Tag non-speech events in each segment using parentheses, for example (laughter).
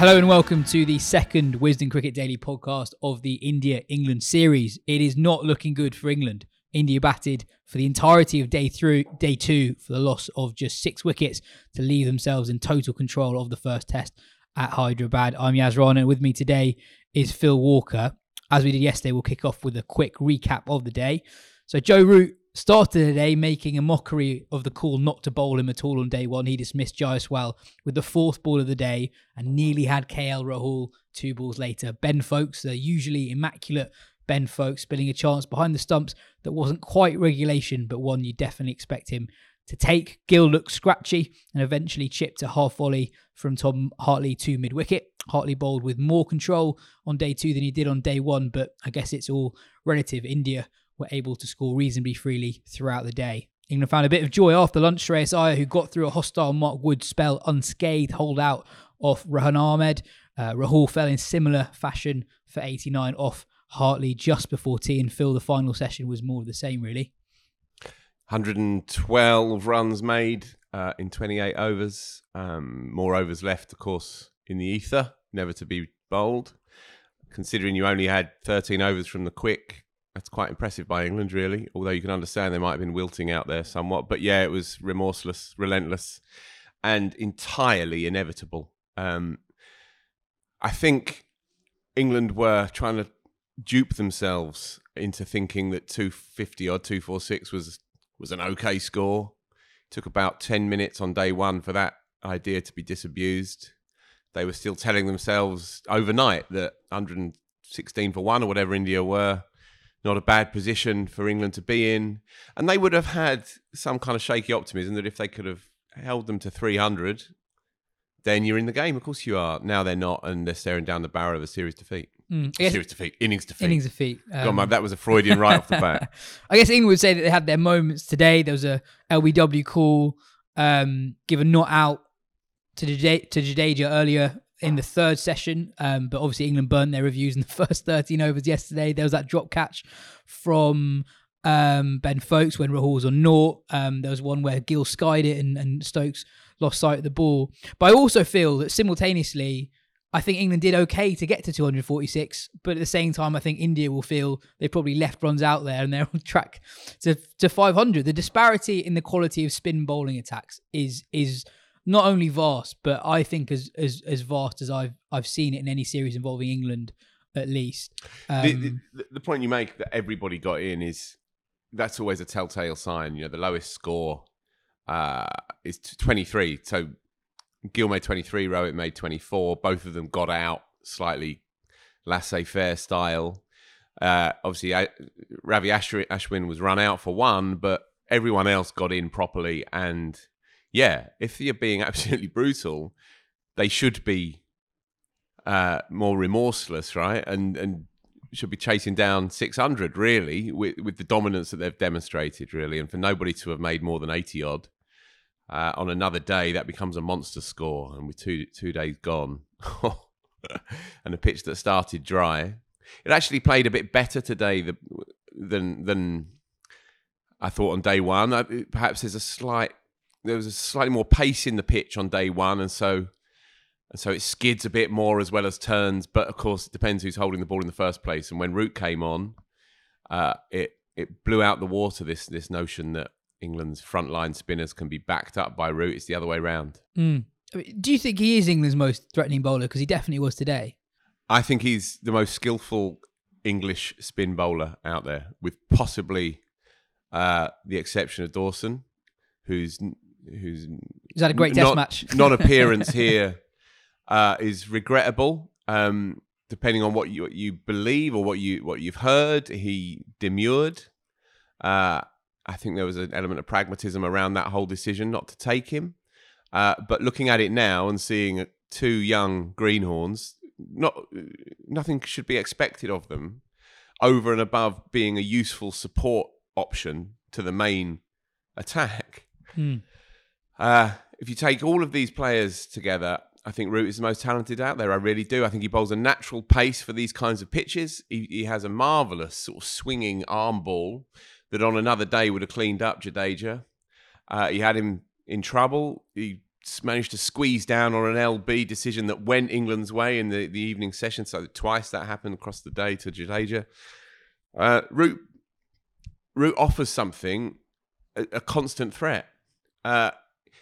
Hello and welcome to the second Wisden Cricket Daily podcast of the India England series. It is not looking good for England. India batted for the entirety of day through day two for the loss of just six wickets to leave themselves in total control of the first test at Hyderabad. I'm Rana and with me today is Phil Walker. As we did yesterday, we'll kick off with a quick recap of the day. So Joe Root started the day making a mockery of the call not to bowl him at all on day one. He dismissed Jaiswal with the fourth ball of the day and nearly had KL Rahul two balls later. Ben Foakes, the usually immaculate Ben Foakes, spilling a chance behind the stumps that wasn't quite regulation, but one you definitely expect him to take. Gill looked scratchy and eventually chipped a half volley from Tom Hartley to mid wicket. Hartley bowled with more control on day two than he did on day one, but I guess it's all relative. India were able to score reasonably freely throughout the day. England found a bit of joy after lunch. Shreyas Iyer, who got through a hostile Mark Wood spell unscathed, hold out off Rehan Ahmed. Uh, Rahul fell in similar fashion for 89 off Hartley just before tea, and Phil, the final session was more of the same, really. 112 runs made uh, in 28 overs. Um, more overs left, of course, in the ether, never to be bowled. Considering you only had 13 overs from the quick, that's quite impressive by England, really. Although you can understand they might have been wilting out there somewhat. But yeah, it was remorseless, relentless, and entirely inevitable. Um, I think England were trying to dupe themselves into thinking that 250 or 246 was was an okay score. It took about 10 minutes on day one for that idea to be disabused. They were still telling themselves overnight that 116 for one or whatever India were not a bad position for England to be in. And they would have had some kind of shaky optimism that if they could have held them to 300, then you're in the game. Of course you are. Now they're not, and they're staring down the barrel of a series defeat. Mm, series defeat, innings defeat. Innings defeat. Um, God, that was a Freudian right off the bat. (laughs) I guess England would say that they had their moments today. There was a LBW call, um, given not out to Jadeja earlier in the third session. Um, but obviously, England burnt their reviews in the (laughs) first 13 overs yesterday. There was that drop catch from um, Ben Foakes when Rahul was on naught. Um, there was one where Gill skied it and, and Stokes lost sight of the ball. But I also feel that simultaneously, I think England did okay to get to 246, but at the same time, I think India will feel they probably left runs out there and they're on track to, to 500. The disparity in the quality of spin bowling attacks is is not only vast, but I think as as as vast as I've I've seen it in any series involving England, at least. Um, the, the, the, point you make that everybody got in is that's always a telltale sign. You know, the lowest score uh, is twenty three. So Gill made twenty three, Rohit made twenty four. Both of them got out slightly laissez faire style. Uh, obviously, uh, Ravi Ashwin was run out for one, but everyone else got in properly and yeah, if you're being (laughs) absolutely brutal, they should be uh, more remorseless, right? And and should be chasing down 600 really with with the dominance that they've demonstrated really, and for nobody to have made more than 80 odd uh, on another day, that becomes a monster score. And with two two days gone, (laughs) and a pitch that started dry, it actually played a bit better today than than I thought on day one. Perhaps there's a slight there was a slightly more pace in the pitch on day one, and so and so it skids a bit more as well as turns. But of course, it depends who's holding the ball in the first place. And when Root came on, uh, it it blew out the water. This this notion that England's frontline spinners can be backed up by Root. It's the other way around. Mm. Do you think he is England's most threatening bowler? Because he definitely was today. I think he's the most skillful English spin bowler out there, with possibly uh, the exception of Dawson, who's who's is that a great test match (laughs) non-appearance (laughs) here uh, is regrettable. Um, depending on what you what you believe or what you what you've heard, he demurred. Uh, I think there was an element of pragmatism around that whole decision not to take him. Uh, but looking at it now and seeing two young greenhorns, not nothing should be expected of them over and above being a useful support option to the main attack. Hmm. Uh, if you take all of these players together, I think Root is the most talented out there. I really do. I think he bowls a natural pace for these kinds of pitches. He, he has a marvelous sort of swinging arm ball that on another day would have cleaned up Jadeja. Uh, he had him in trouble. He managed to squeeze down on an LB decision that went England's way in the, the evening session. So twice that happened across the day to Jadeja. Uh, Root, Root offers something, a, a constant threat. Uh,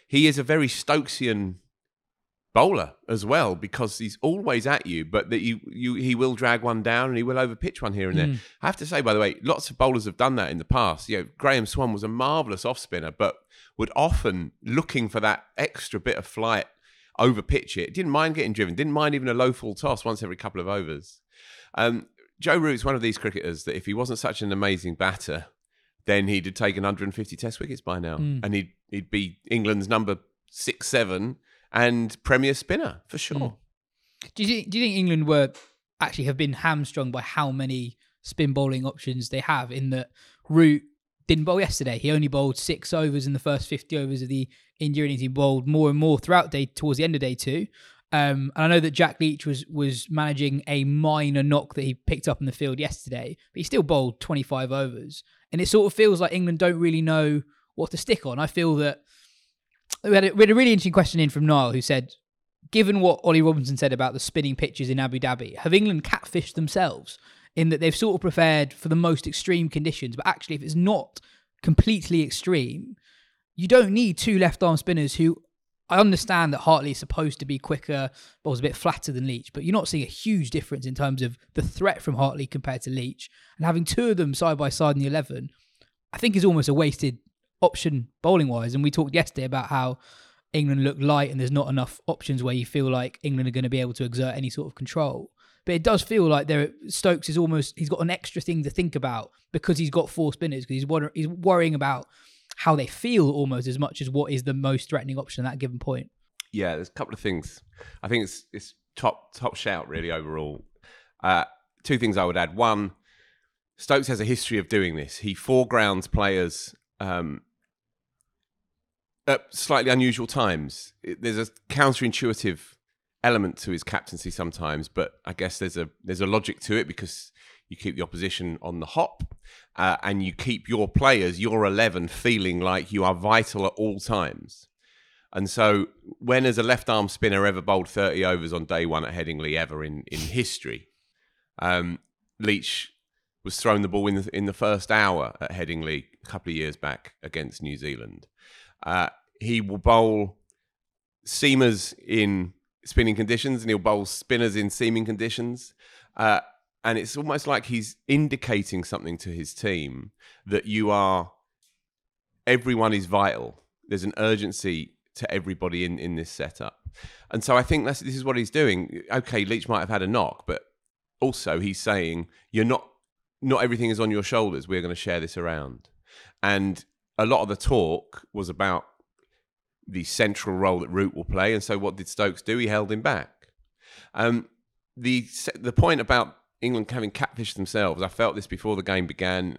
he is a very Stokesian bowler as well because he's always at you, but that you, you he will drag one down and he will overpitch one here and there. Mm. I have to say, by the way, lots of bowlers have done that in the past. You know, Graeme Swann was a marvelous off spinner, but would often looking for that extra bit of flight over pitch it. Didn't mind getting driven. Didn't mind even a low full toss once every couple of overs. Um, Joe Root's one of these cricketers that if he wasn't such an amazing batter, then he'd have taken 150 Test wickets by now, Mm. and he'd he'd be England's number six, seven, and Premier spinner for sure. Mm. Do you think, do you think England were actually have been hamstrung by how many spin bowling options they have? In that Root didn't bowl yesterday. He only bowled six overs in the first fifty overs of the India innings. He bowled more and more throughout day towards the end of day two. Um, and I know that Jack Leach was was managing a minor knock that he picked up in the field yesterday, but he still bowled 25 overs. And it sort of feels like England don't really know what to stick on. I feel that we had a, we had a really interesting question in from Niall who said, given what Ollie Robinson said about the spinning pitches in Abu Dhabi, have England catfished themselves in that they've sort of prepared for the most extreme conditions, but actually, if it's not completely extreme, you don't need two left arm spinners who. I understand that Hartley is supposed to be quicker, but was a bit flatter than Leach, but you're not seeing a huge difference in terms of the threat from Hartley compared to Leach. And having two of them side by side in the 11, I think is almost a wasted option bowling wise. And we talked yesterday about how England look light and there's not enough options where you feel like England are going to be able to exert any sort of control. But it does feel like there Stokes is almost he's got an extra thing to think about because he's got four spinners because he's wor- he's worrying about how they feel almost as much as what is the most threatening option at that given point. Yeah, there's a couple of things. I think it's it's top top shout really overall. Uh, two things I would add. One, Stokes has a history of doing this. He foregrounds players um, at slightly unusual times. It- there's a counterintuitive element to his captaincy sometimes, but I guess there's a there's a logic to it because you keep the opposition on the hop, uh, and you keep your players, your eleven, feeling like you are vital at all times. And so, when has a left arm spinner ever bowled 30 overs on day one at Headingley ever in, in history? Um, Leach was thrown the ball in the, in the first hour at Headingley a couple of years back against New Zealand. Uh, he will bowl seamers in spinning conditions and he'll bowl spinners in seaming conditions. Uh, and it's almost like he's indicating something to his team that you are, everyone is vital. There's an urgency to everybody in, in this setup. And so I think that's, this is what he's doing. Okay, Leach might have had a knock, but also he's saying, you're not, not everything is on your shoulders. We're going to share this around. And a lot of the talk was about the central role that Root will play. And so what did Stokes do? He held him back. Um, the the point about England having catfished themselves, I felt this before the game began.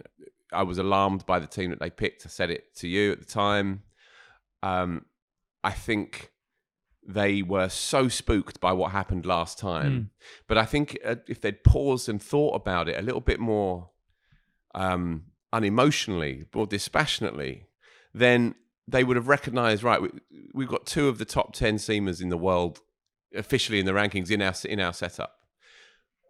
I was alarmed by the team that they picked. I said it to you at the time. Um, I think they were so spooked by what happened last time. But I think uh, if they'd paused and thought about it a little bit more um, unemotionally, more dispassionately, then they would have recognised right. We, we've got two of the top ten seamers in the world officially in the rankings in our in our setup.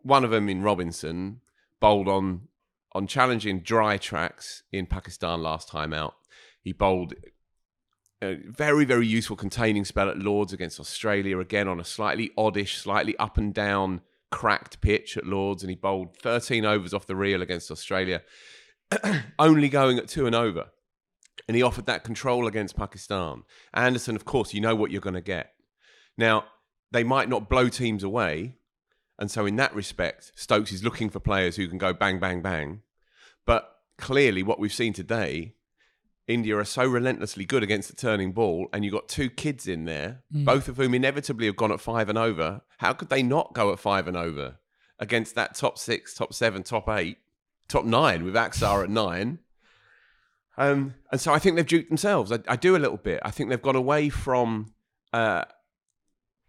One of them in Robinson bowled on on challenging dry tracks in Pakistan last time out. He bowled a very very useful containing spell at Lords against Australia again on a slightly oddish, slightly up and down cracked pitch at Lords, and he bowled 13 overs off the reel against Australia, (clears throat) only going at two and over. And he offered that control against Pakistan. Anderson, of course, you know what you're going to get. Now, they might not blow teams away. And so, in that respect, Stokes is looking for players who can go bang, bang, bang. But clearly, what we've seen today, India are so relentlessly good against the turning ball, and you've got two kids in there, mm. both of whom inevitably have gone at five and over. How could they not go at five and over against that top six, top seven, top eight, top nine with Axar at nine? Um, and so I think they've duped themselves. I, I do a little bit. I think they've gone away from. Uh,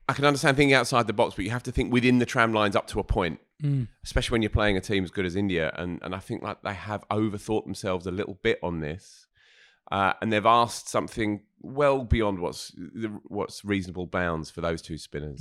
I can understand thinking outside the box, but you have to think within the tram lines up to a point, especially when you're playing a team as good as India. And and I think like they have overthought themselves a little bit on this, uh, and they've asked something well beyond what's what's reasonable bounds for those two spinners.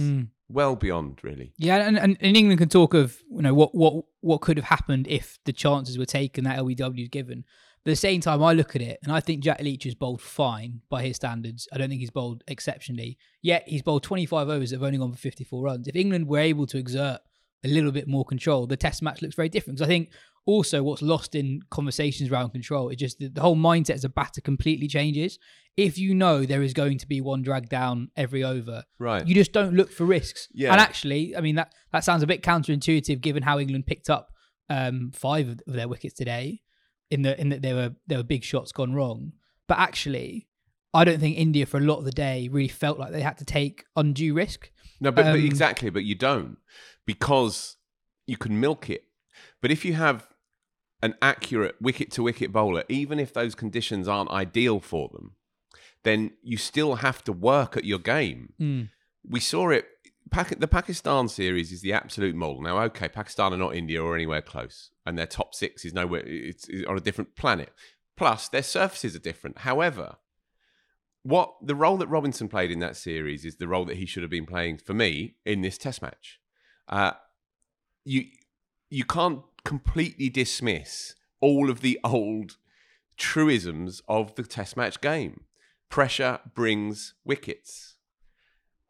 Well beyond, really. Yeah, and, and, and England can talk of you know what what what could have happened if the chances were taken that LBW is given. But at the same time, I look at it and I think Jack Leach has bowled fine by his standards. I don't think he's bowled exceptionally. Yet he's bowled 25 overs that have only gone for 54 runs. If England were able to exert a little bit more control, the Test match looks very different. Because I think also what's lost in conversations around control is just the, the whole mindset as a batter completely changes. If you know there is going to be one drag down every over, Right. you just don't look for risks. Yeah. And actually, I mean that that sounds a bit counterintuitive given how England picked up um, five of their wickets today. In the in that there were there were big shots gone wrong, but actually, I don't think India for a lot of the day really felt like they had to take undue risk. No, but, but Um, exactly, but you don't because you can milk it. But if you have an accurate wicket to wicket bowler, even if those conditions aren't ideal for them, then you still have to work at your game. We saw it. The Pakistan series is the absolute model. Now, okay, Pakistan are not India or anywhere close, and their top six is nowhere. It's, it's on a different planet. Plus, their surfaces are different. However, what the role that Robinson played in that series is the role that he should have been playing for me in this Test match. Uh, you you can't completely dismiss all of the old truisms of the Test match game. Pressure brings wickets.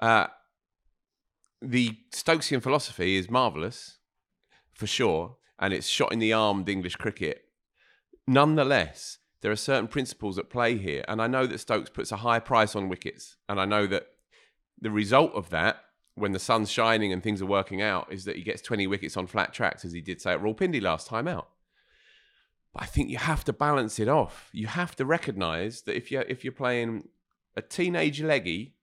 Uh, the Stokesian philosophy is marvelous, for sure, and it's shot in the arm English cricket. Nonetheless, there are certain principles at play here, and I know that Stokes puts a high price on wickets, and I know that the result of that, when the sun's shining and things are working out, is that he gets 20 wickets on flat tracks, as he did say at Rawalpindi last time out. But I think you have to balance it off. You have to recognise that if you're if you're playing a teenage leggy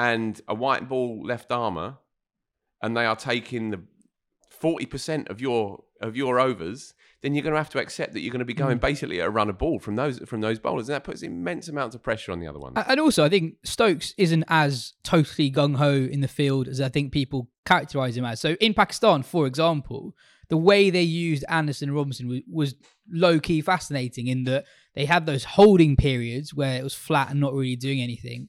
and a white ball left armour, and they are taking the forty percent of your of your overs, then you're going to have to accept that you're going to be going mm. basically at a run of ball from those from those bowlers, and that puts immense amounts of pressure on the other ones. And also, I think Stokes isn't as totally gung ho in the field as I think people characterize him as. So in Pakistan, for example, the way they used Anderson and Robinson was, was low key fascinating in that they had those holding periods where it was flat and not really doing anything.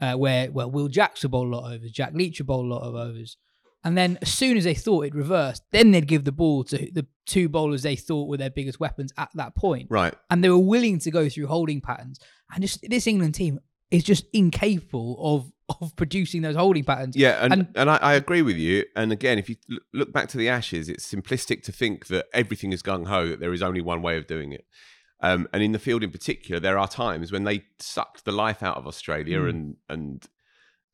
Uh, where well, Will Jacks would bowl a lot of overs, Jack Leach would bowl a lot of overs. And then as soon as they thought it reversed, then they'd give the ball to the two bowlers they thought were their biggest weapons at that point right. and they were willing to go through holding patterns. And just this England team is just incapable of of producing those holding patterns. Yeah, and, And- and, I, I agree with you. And again, if you look back to the Ashes, it's simplistic to think that everything is gung ho, that there is only one way of doing it. Um, and in the field in particular, there are times when they sucked the life out of Australia and, and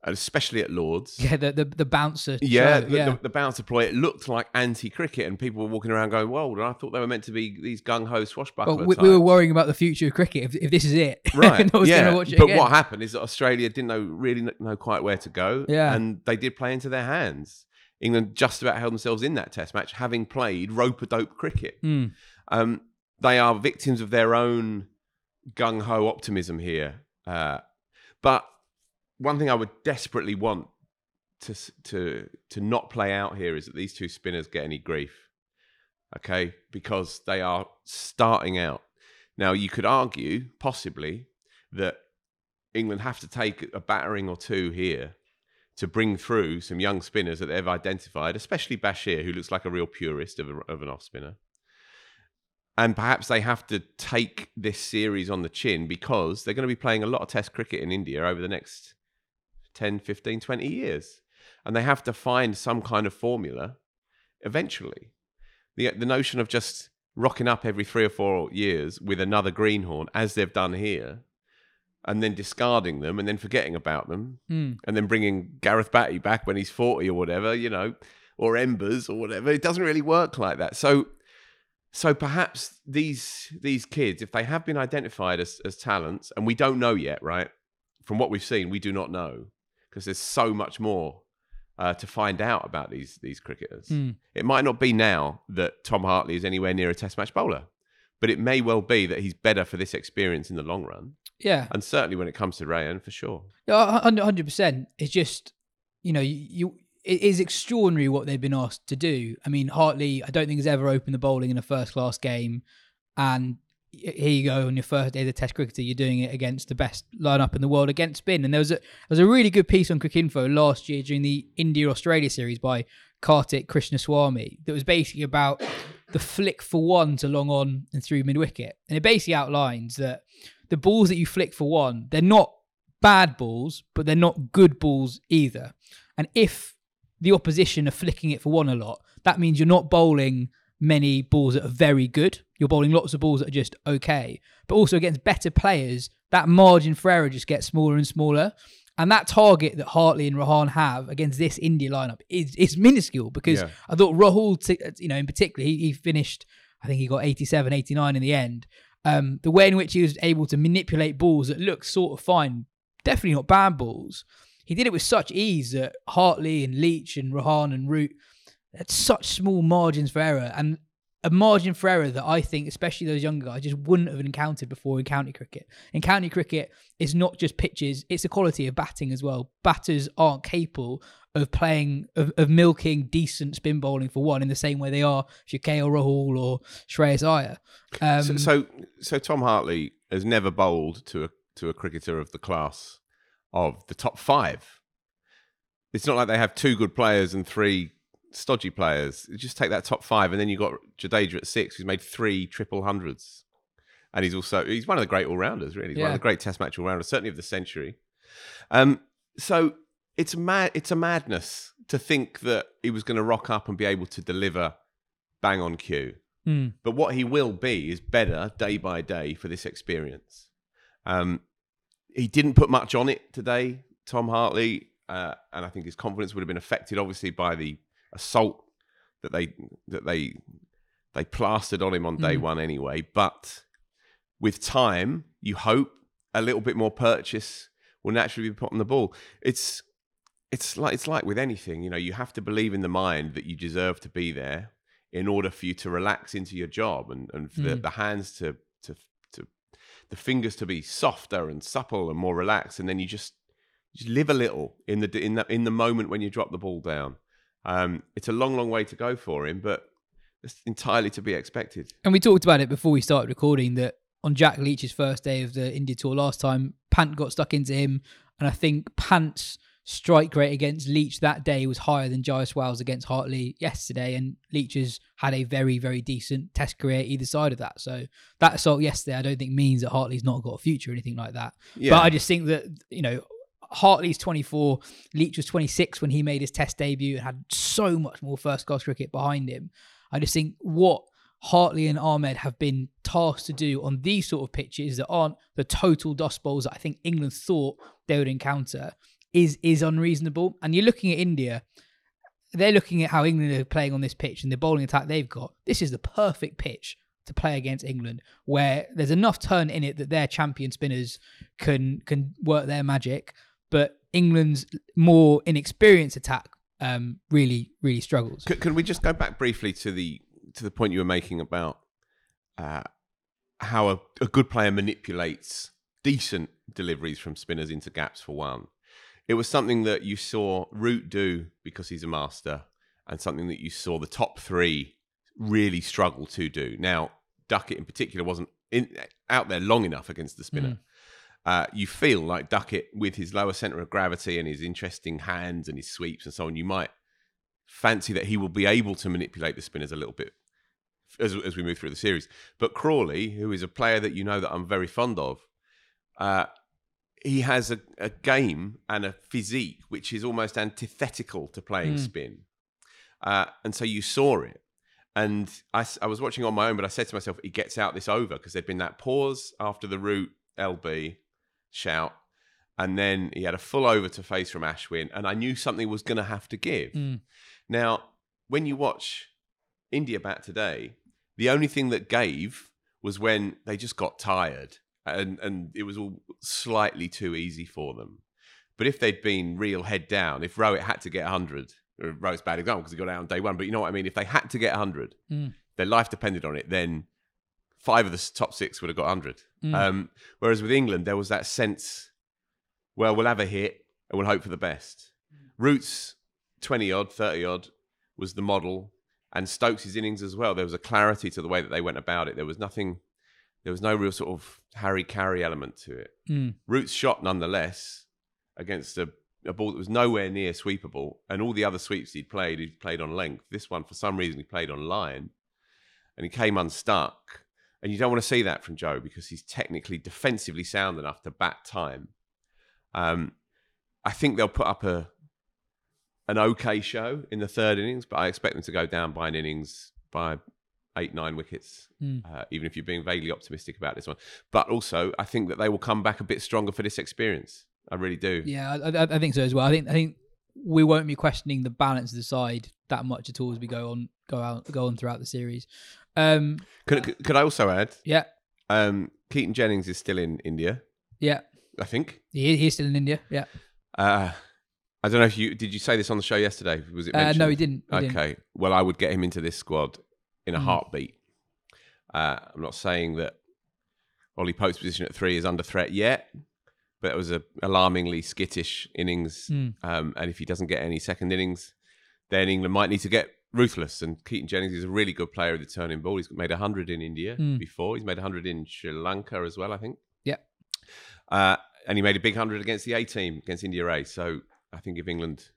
and especially at Lords. Yeah, the the, the bouncer. Yeah, show, the, yeah. The, the bouncer ploy, it looked like anti-cricket, and people were walking around going, "Whoa!" And I thought they were meant to be these gung ho swashbuckler. Well, we, we were worrying about the future of cricket. If, if this is it, (laughs) right? no yeah, but again. what happened is that Australia didn't know really know quite where to go, Yeah. and they did play into their hands. England just about held themselves in that Test match, having played rope a dope cricket. Hmm. Um, they are victims of their own gung ho optimism here. Uh, but one thing I would desperately want to to to not play out here is that these two spinners get any grief. Okay, because they are starting out. Now you could argue possibly that England have to take a battering or two here to bring through some young spinners that they've identified, especially Bashir, who looks like a real purist of, a, of an off spinner. And perhaps they have to take this series on the chin because they're going to be playing a lot of test cricket in India over the next 10, 15, 20 years. And they have to find some kind of formula eventually. The, the notion of just rocking up every three or four years with another greenhorn, as they've done here, and then discarding them and then forgetting about them Mm. and then bringing Gareth Batty back when he's 40 or whatever, you know, or Embers or whatever. It doesn't really work like that. So so perhaps these these kids, if they have been identified as, as talents, and we don't know yet, right? From what we've seen, we do not know because there's so much more uh, to find out about these these cricketers. Mm. It might not be now that Tom Hartley is anywhere near a Test match bowler, but it may well be that he's better for this experience in the long run, Yeah. and certainly when it comes to Rehan, for sure. Yeah, hundred percent. It's just you know you, you it is extraordinary what they've been asked to do. I mean, Hartley, I don't think has ever opened the bowling in a first class game, and here you go on your first day as a Test cricketer, you're doing it against the best lineup in the world against spin. And there was a there was a really good piece on Cricinfo last year during the India Australia series by Karthik Krishnaswamy that was basically about the flick for one to long on and through mid wicket, and it basically outlines that the balls that you flick for one, they're not bad balls, but they're not good balls either. And if the opposition are flicking it for one a lot, that means you're not bowling many balls that are very good. You're bowling lots of balls that are just okay. But also against better players, that margin for error just gets smaller and smaller. And that target that Hartley and Rehan have against this India lineup is is minuscule because Yeah. I thought Rahul, t- you know, in particular, he, he finished, I think he got 87, 89 in the end. Um, the way in which he was able to manipulate balls that looked sort of fine, definitely not bad balls. He did it with such ease that Hartley and Leach and Rehan and Root had such small margins for error and a margin for error that I think, especially those younger guys, just wouldn't have encountered before in county cricket. In county cricket, it's not just pitches; it's the quality of batting as well. Batters aren't capable of playing of, of milking decent spin bowling for one in the same way they are if Rahul or Shreyas Iyer. Um, so, so, so Tom Hartley has never bowled to a to a cricketer of the class of the top five. It's not like they have two good players and three stodgy players. You just take that top five, and then you've got Jadeja at six, who's made three triple hundreds, and he's also he's one of the great all rounders. Really, he's one of the great Test match all rounders, certainly of the century. Um, so it's mad. It's a madness to think that he was going to rock up and be able to deliver bang on cue. hmm. But what he will be is better day by day for this experience. Um, he didn't put much on it today, Tom Hartley, uh, and I think his confidence would have been affected, obviously, by the assault that they that they they plastered on him on day Mm. one anyway. But with time, you hope a little bit more purchase will naturally be put on the ball. It's it's like it's like with anything, you know, you have to believe in the mind that you deserve to be there in order for you to relax into your job and, and for the, Mm. the hands to, to to the fingers to be softer and supple and more relaxed and then you just just live a little in the in the in the moment when you drop the ball down um, it's a long long way to go for him but it's entirely to be expected And we talked about it before we started recording that on Jack Leach's first day of the India tour last time, Pant got stuck into him. And I think Pant's strike rate against Leach that day was higher than Jaiswal's against Hartley yesterday. And Leach has had a very, very decent test career either side of that. So that assault yesterday, I don't think means that Hartley's not got a future or anything like that. yeah But I just think that, you know, Hartley's 24, Leach was 26 when he made his test debut and had so much more first class cricket behind him. I just think what Hartley and Ahmed have been tasked to do on these sort of pitches that aren't the total dust bowls that I think England thought they would encounter is is unreasonable. And you're looking at India, they're looking at how England are playing on this pitch and the bowling attack they've got. This is the perfect pitch to play against England, where there's enough turn in it that their champion spinners can can work their magic, but England's more inexperienced attack um, really really struggles. Can, can we just go back briefly to the to the point you were making about uh, how a, a good player manipulates decent deliveries from spinners into gaps for one? It was something that you saw Root do because he's a master, and something that you saw the top three really struggle to do. Now, Duckett in particular wasn't in, out there long enough against the spinner. Uh, you feel like Duckett, with his lower center of gravity and his interesting hands and his sweeps and so on, you might fancy that he will be able to manipulate the spinners a little bit as, as we move through the series. But Crawley, who is a player that you know that I'm very fond of, uh, he has a, a game and a physique which is almost antithetical to playing Mm. spin. Uh, and so you saw it. And I, I was watching on my own, but I said to myself, he gets out this over because there'd been that pause after the root LB. shout. And then he had a full over to face from Ashwin, and I knew something was going to have to give. Mm. Now, when you watch India bat today, the only thing that gave was when they just got tired and, and it was all slightly too easy for them. But if they'd been real head down, if Rohit had to get 100, uh, Rohit's a bad example because he got out on day one, but you know what I mean? If they had to get 100, Mm. their life depended on it, then five of the top six would have got 100. Mm. Um, whereas with England, there was that sense, well, we'll have a hit and we'll hope for the best. Roots, 20 odd, 30 odd, was the model. And Stokes' innings as well. There was a clarity to the way that they went about it. There was nothing, there was no real sort of Harry Carry element to it. Mm. Roots shot nonetheless against a, a ball that was nowhere near sweepable. And all the other sweeps he'd played, he'd played on length. This one, for some reason, he played on line and he came unstuck. And you don't want to see that from Joe because he's technically defensively sound enough to bat time. Um, I think they'll put up a an okay show in the third innings, but I expect them to go down by an innings by eight, nine wickets, Mm. uh, even if you're being vaguely optimistic about this one. But also, I think that they will come back a bit stronger for this experience. I really do. Yeah, I, I, think so as well. I think I think we won't be questioning the balance of the side that much at all as we go on go out go on throughout the series. Um, Could, could I also add, yeah, um, Keaton Jennings is still in India, yeah, I think. he, he's still in India. Yeah, Uh, I don't know if you did you say this on the show yesterday? Was it uh, no, he didn't. He didn't. Okay. Well, I would get him into this squad in a Mm. heartbeat. Uh, I'm not saying that Ollie Pope's position at three is under threat yet, but it was a alarmingly skittish innings. Mm. Um, and if he doesn't get any second innings, then England might need to get ruthless. And Keaton Jennings is a really good player with the turning ball. He's made 100 in India Mm. before. He's made 100 in Sri Lanka as well, I think. Yeah. Uh, and he made a big 100 against the A team, against India A. So I think if England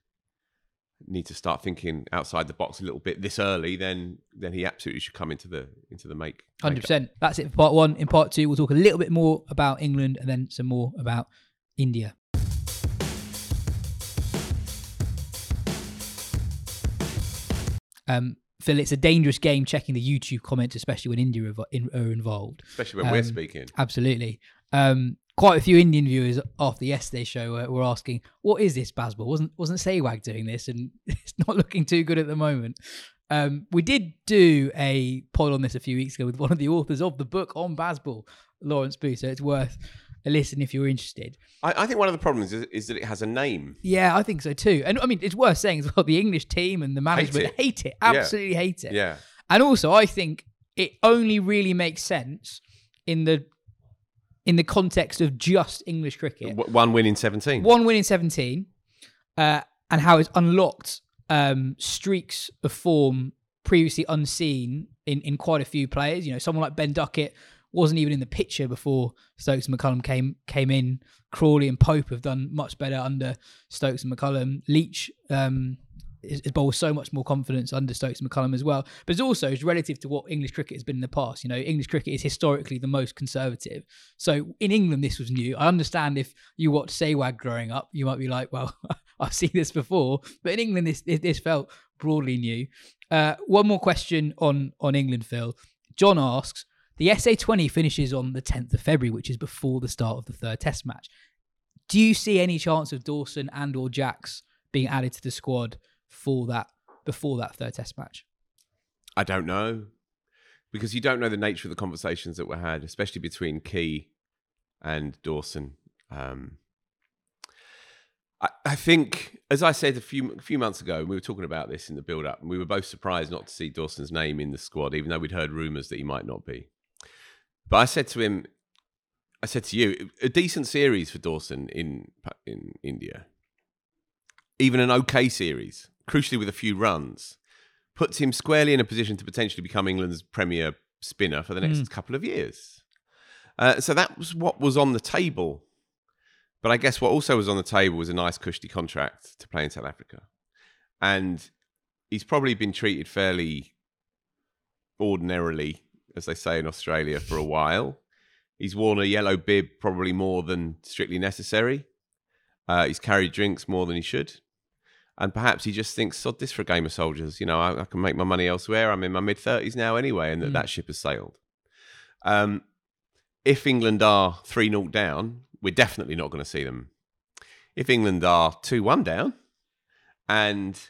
need to start thinking outside the box a little bit this early, then then he absolutely should come into the into the make. Hundred percent. That's it for part one. In part two, we'll talk a little bit more about England and then some more about India. Um, Phil, it's a dangerous game checking the YouTube comments, especially when India are in- are involved. especially when we're Um, speaking. Absolutely. Um, quite a few Indian viewers after yesterday's show were, were asking, "What is this Bazball? Wasn't wasn't Sehwag doing this?" And (laughs) it's not looking too good at the moment. Um, we did do a poll on this a few weeks ago with one of the authors of the book on Bazball, Lawrence Booth. So it's worth a listen if you're interested. I, I think one of the problems is, is that it has a name. Yeah, I think so too. And I mean, it's worth saying as well. The English team and the management it. hate it, Yeah. absolutely hate it. Yeah. And also, I think it only really makes sense in the in the context of just English cricket. W- one win in 17. One win in seventeen, uh, and how it's unlocked um, streaks of form previously unseen in in quite a few players. You know, someone like Ben Duckett wasn't even in the picture before Stokes and McCullum came came in. Crawley and Pope have done much better under Stokes and McCullum. Leach um, is bowled so much more confidence under Stokes and McCullum as well. But it's also it's relative to what English cricket has been in the past. You know, English cricket is historically the most conservative. So in England, this was new. I understand if you watch Sehwag growing up, you might be like, well, (laughs) I've seen this before. But in England, this this, this felt broadly new. Uh, one more question on on England, Phil. John asks. The SA20 finishes on the 10th of February, which is before the start of the third test match. Do you see any chance of Dawson and or Jacks being added to the squad for that before that third test match? I don't know. Because you don't know the nature of the conversations that were had, especially between Key and Dawson. Um, I, I think, as I said a few a few months ago, we were talking about this in the build up, and we were both surprised not to see Dawson's name in the squad, even though we'd heard rumours that he might not be. But I said to him, I said to you, a decent series for Dawson in in India, even an okay series, crucially with a few runs, puts him squarely in a position to potentially become England's premier spinner for the next couple of years. Uh, so that was what was on the table. But I guess what also was on the table was a nice cushy contract to play in South Africa. And he's probably been treated fairly ordinarily, as they say in Australia, for a while. He's worn a yellow bib probably more than strictly necessary. Uh, he's carried drinks more than he should. And perhaps he just thinks, sod this for a game of soldiers. You know, I, I can make my money elsewhere. I'm in my mid 30s now anyway, and that, Mm. that ship has sailed. Um, if England are 3 0 down, we're definitely not going to see them. If England are 2 1 down and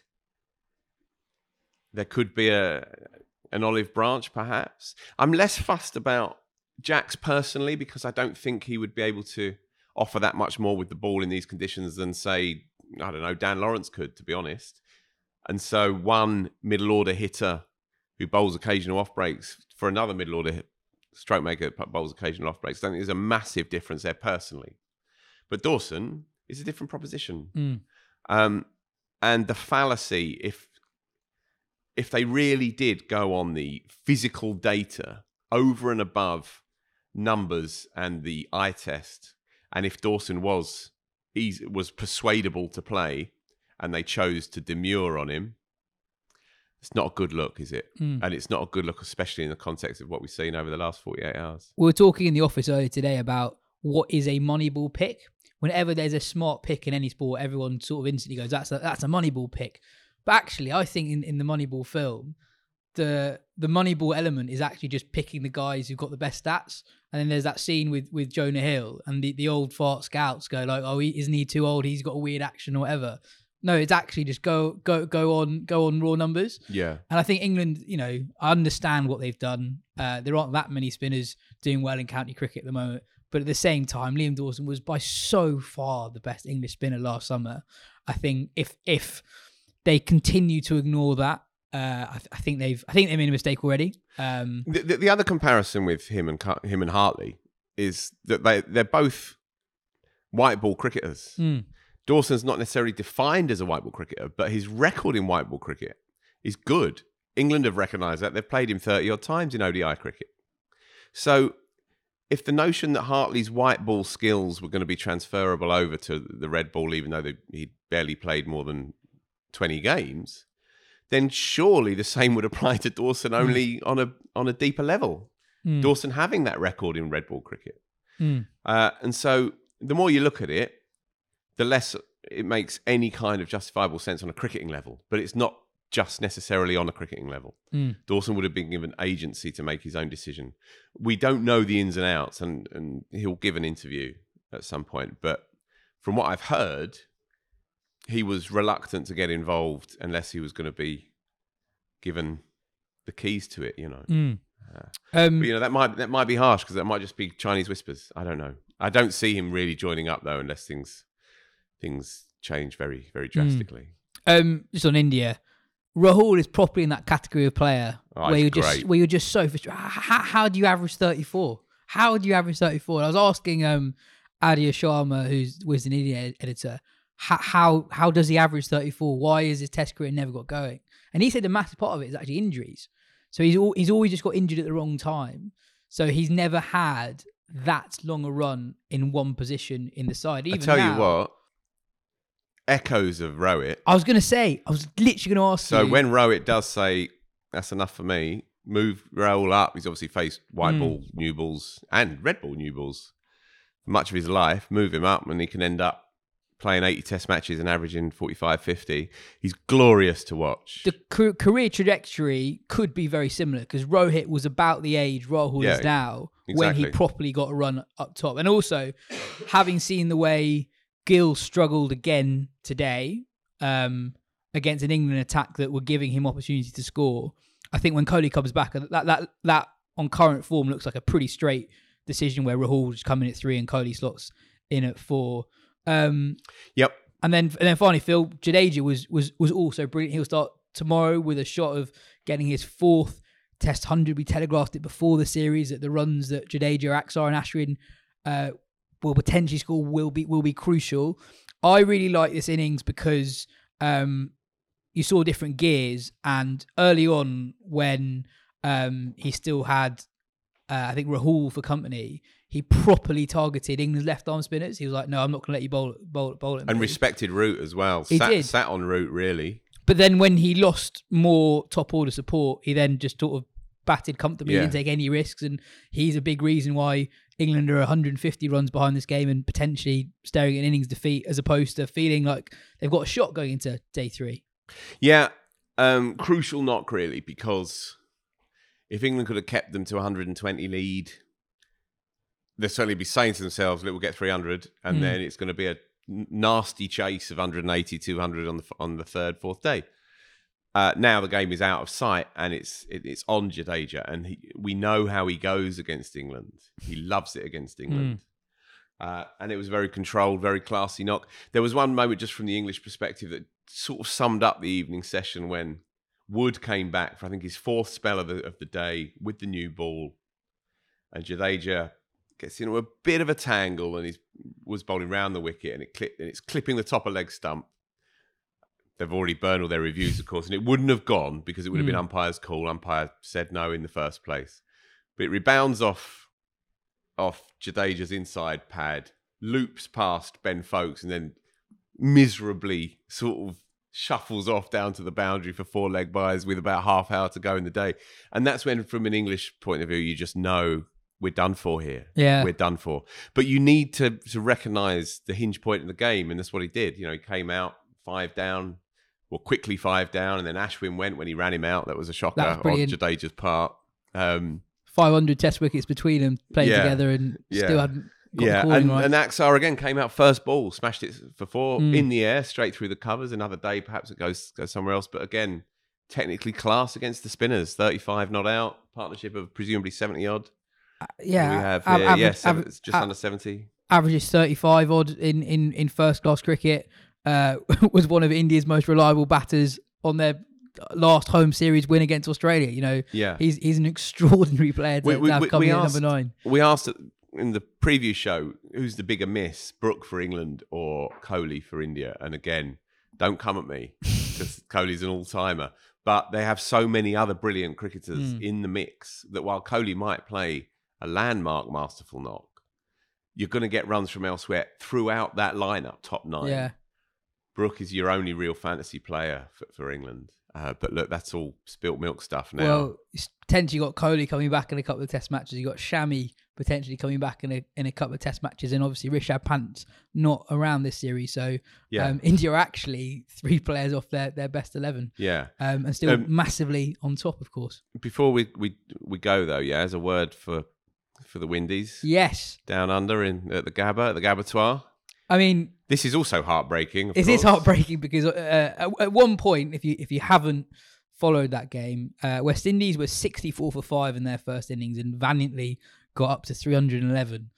there could be a an olive branch, perhaps. I'm less fussed about Jacks personally because I don't think he would be able to offer that much more with the ball in these conditions than, say, I don't know, Dan Lawrence could, to be honest. And so, one middle order hitter who bowls occasional off breaks for another middle order stroke maker bowls occasional off breaks. I think there's a massive difference there personally. But Dawson is a different proposition. Mm. Um, and the fallacy, if if they really did go on the physical data over and above numbers and the eye test, and if Dawson was easy, was persuadable to play, and they chose to demur on him, it's not a good look, is it? Mm. And it's not a good look, especially in the context of what we've seen over the last 48 hours. We were talking in the office earlier today about what is a moneyball pick. Whenever there's a smart pick in any sport, everyone sort of instantly goes, "That's a that's a moneyball pick." But actually, I think in, in the Moneyball film, the the Moneyball element is actually just picking the guys who've got the best stats. And then there's that scene with with Jonah Hill and the, the old fart scouts go like, "Oh, he, isn't he too old? He's got a weird action or whatever." No, it's actually just go go go on go on raw numbers. Yeah. And I think England, you know, I understand what they've done. Uh, there aren't that many spinners doing well in county cricket at the moment. But at the same time, Liam Dawson was by so far the best English spinner last summer. I think if if they continue to ignore that, uh, I, th- I, think they've I think they made a mistake already. Um, the, the, the, other comparison with him and him and Hartley is that they they're both white ball cricketers. Mm. Dawson's not necessarily defined as a white ball cricketer, but his record in white ball cricket is good. England have recognised that. They've played him 30 odd times in ODI cricket. So if the notion that Hartley's white ball skills were going to be transferable over to the red ball, even though he'd barely played more than 20 games, then surely the same would apply to Dawson Hmm. only mm. on a on a deeper level. Mm. Dawson having that record in red ball cricket, mm. uh, and so the more you look at it, the less it makes any kind of justifiable sense on a cricketing level. But it's not just necessarily on a cricketing level. Hmm. Dawson would have been given agency to make his own decision. We don't know the ins and outs, and and he'll give an interview at some point. But from what I've heard, he was reluctant to get involved unless he was going to be given the keys to it. You know, mm. uh, um, but, you know that might that might be harsh because that might just be Chinese whispers. I don't know. I don't see him really joining up though, unless things things change very very drastically. Mm. Um, just on India, Rahul is properly in that category of player oh, where you're great. just where you're just so frustrated. How, how do you average 34? How do you average 34? I was asking um Adia Sharma, who's was an India editor how, how how does he average 34? Why is his test career never got going? And he said the massive part of it is actually injuries. So he's all, he's always just got injured at the wrong time. So he's never had that long a run in one position in the side. Even I tell now, you what, echoes of Rohit. I was going to say, I was literally going to ask So you. when Rohit does say that's enough for me, move Rahul up. He's obviously faced white Mm. ball, new balls, and red ball, new balls for much of his life. Move him up, and he can end up playing 80 test matches and averaging 45 50 he's glorious to watch the career trajectory could be very similar because Rohit was about the age Rahul Yeah, is now when he properly got a run up top. And also, having seen the way Gill struggled again today um, against an England attack that were giving him opportunity to score, I think when Kohli comes back, that that that on current form looks like a pretty straight decision where Rahul just coming at three and Kohli slots in at four. Um, yep and then and then finally, Phil Jadeja was was was also brilliant. He'll start tomorrow with a shot of getting his fourth Test hundred. We telegraphed it before the series that the runs that Jadeja, Axar, and Ashwin uh, will potentially score will be will be crucial. I really like this innings because um, you saw different gears, and early on when um, he still had, uh, I think Rahul for company, he properly targeted England's left arm spinners. He was like, "No, I'm not going to let you bowl bowl bowl and me." respected Root as well He sat, did. sat on Root really But then when he lost more top order support, he then just sort of batted comfortably, Yeah. didn't take any risks, and he's a big reason why England are 150 runs behind this game and potentially staring at an innings defeat, as opposed to feeling like they've got a shot going into day three. Yeah, um, crucial knock really because if England could have kept them to 120 lead, they'll certainly be saying to themselves, "Look, we'll get 300," and Mm. then it's going to be a nasty chase of 180, 200 on the on the third, fourth day. Uh, now the game is out of sight and it's it, it's on Jadeja, and he, we know how he goes against England. He loves it against England. Uh, and it was a very controlled, very classy knock. There was one moment just from the English perspective that sort of summed up the evening session when Wood came back for I think his fourth spell of the of the day with the new ball, and Jadeja gets into a bit of a tangle and he was bowling round the wicket and it clipped and it's clipping the top of leg stump. They've already burned all their reviews, of course, and it wouldn't have gone because it would have been Mm. umpire's call. Umpire said no in the first place, but it rebounds off off Jadeja's inside pad, loops past Ben Foakes, and then miserably sort of shuffles off down to the boundary for four leg byes with about half hour to go in the day. And that's when, from an English point of view, you just know we're done for here. Yeah. We're done for. But you need to to recognise the hinge point in the game, and that's what he did. You know, he came out five down, well, quickly five down, and then Ashwin went when he ran him out. That was a shocker That was on. Jadeja's part. Um, 500 test wickets between them, playing Yeah. together, and Yeah. still hadn't got yeah, and, right. and Axar again came out first ball, smashed it for four Mm. in the air, straight through the covers. Another day, perhaps it goes goes somewhere else. But again, technically class against the spinners. Thirty-five not out, partnership of presumably seventy odd. yeah, we have av- here, average- yes, aver- it's just a- under seventy. averages 35 odd in, in, in first class cricket. Uh, (laughs) was one of India's most reliable batters on their last home series win against Australia. You know, Yeah, he's he's an (laughs) extraordinary player to, We- we- to have coming we in at asked- number nine. we asked in the previous show who's the bigger miss, Brooke for England or Kohli for India. And again, don't come at me (laughs) because Kohli's an all timer. But they have so many other brilliant cricketers Mm. in the mix that while Kohli might play a landmark masterful knock, you're going to get runs from elsewhere throughout that lineup, top nine. Yeah, Brooke is your only real fantasy player for, for England. Uh, but look, that's all spilt milk stuff now. well, it's potentially got Kohli coming back in a couple of test matches. You got Shami potentially coming back in a in a couple of test matches, and obviously Rishabh Pant's not around this series. So yeah, um, India are actually three players off their, their best eleven, yeah. um, and still Um, massively on top, of course. Before we, we we go though, yeah, as a word for for the Windies Yes, down under in at the Gabba, at the Gabbatoir. I mean This is also heartbreaking. Of It is course. heartbreaking because uh, at, at one point, if you if you haven't followed that game, uh, West Indies were 64 for five in their first innings and valiantly got up to 311.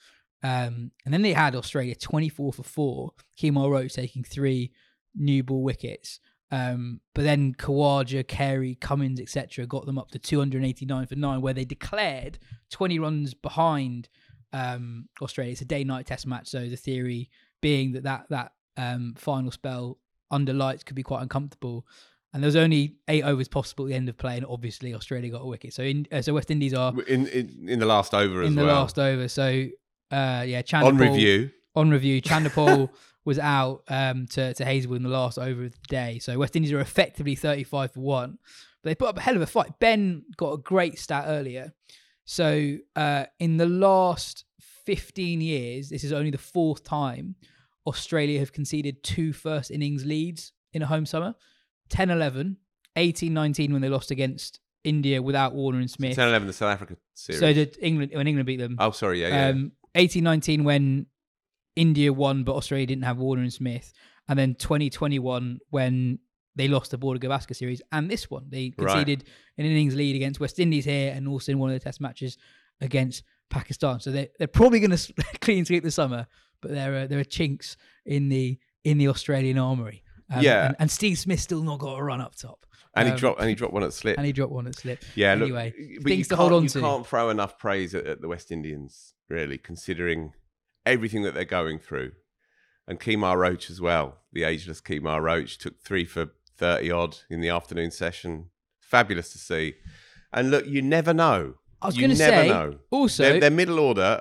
Um, and then they had Australia 24 for four, Kemar Roach taking three new ball wickets. Um, but then Khawaja, Carey, Cummins, etc., got them up to 289 for nine, where they declared 20 runs behind um, Australia. It's a day-night test match, so the theory being that that that um, final spell under lights could be quite uncomfortable. And there was only eight overs possible at the end of play, and obviously Australia got a wicket. So in uh, so West Indies are in in, in the last over as well. in the well. last over. So uh, yeah, Chanderpaul, On review, on review, Chanderpaul (laughs) was out um, to to Hazlewood in the last over of the day. So West Indies are effectively thirty five for one, but they put up a hell of a fight. Ben got a great stat earlier. So uh, in the last fifteen years, this is only the fourth time Australia have conceded two first innings leads in a home summer. 10-11, 18-19 when they lost against India without Warner and Smith. 10-11, the South Africa series. So did England when England beat them. oh, sorry, yeah, yeah. Um, 18-19 when India won, but Australia didn't have Warner and Smith, and then 2021 when they lost the Border Gavaskar series, and this one they Right. conceded an innings lead against West Indies here, and also in one of the Test matches against Pakistan. So they're, they're probably going (laughs) to clean sweep the summer, but there are there are chinks in the in the Australian armory. Um, Yeah. and, and Steve Smith still not got a run up top, and he um, dropped and he dropped one at slip. and he dropped one at slip. Yeah, anyway, look, things to hold on you to. can't throw enough praise at, at the West Indians, really, considering everything that they're going through. And Kemar Roach as well, the ageless Kemar Roach, took three for 30 odd in the afternoon session. Fabulous to see. And look, you never know. I was going to say know. also Their, their middle order,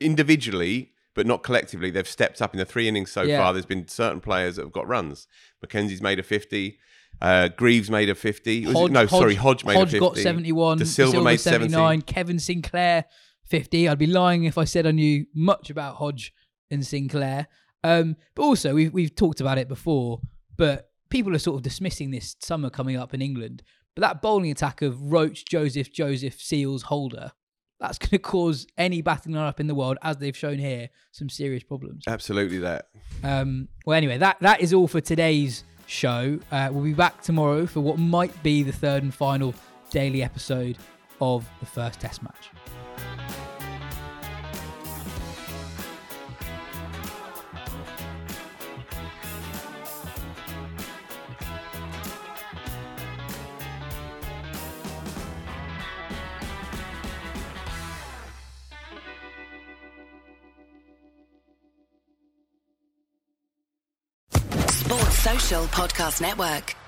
individually, but not collectively, they've stepped up in the three innings so Yeah. far. There's been certain players that have got runs. McKenzie's made a 50. Uh, Greaves made a 50. Was it- Hodge, no, sorry, Hodge made Hodge a 50. got 71. Da Silva made 79. Kevin Sinclair, 50. I'd be lying if I said I knew much about Hodge and Sinclair. Um, but also, we've, we've talked about it before, but people are sort of dismissing this summer coming up in England. But that bowling attack of Roach, Joseph, Joseph, Seales, Holder, that's going (laughs) to cause any batting lineup in the world, as they've shown here, some serious problems. Absolutely that. Um, well, anyway, that that is all for today's show. Uh, we'll be back tomorrow for what might be the third and final daily episode of the first Test match. Podcast Network.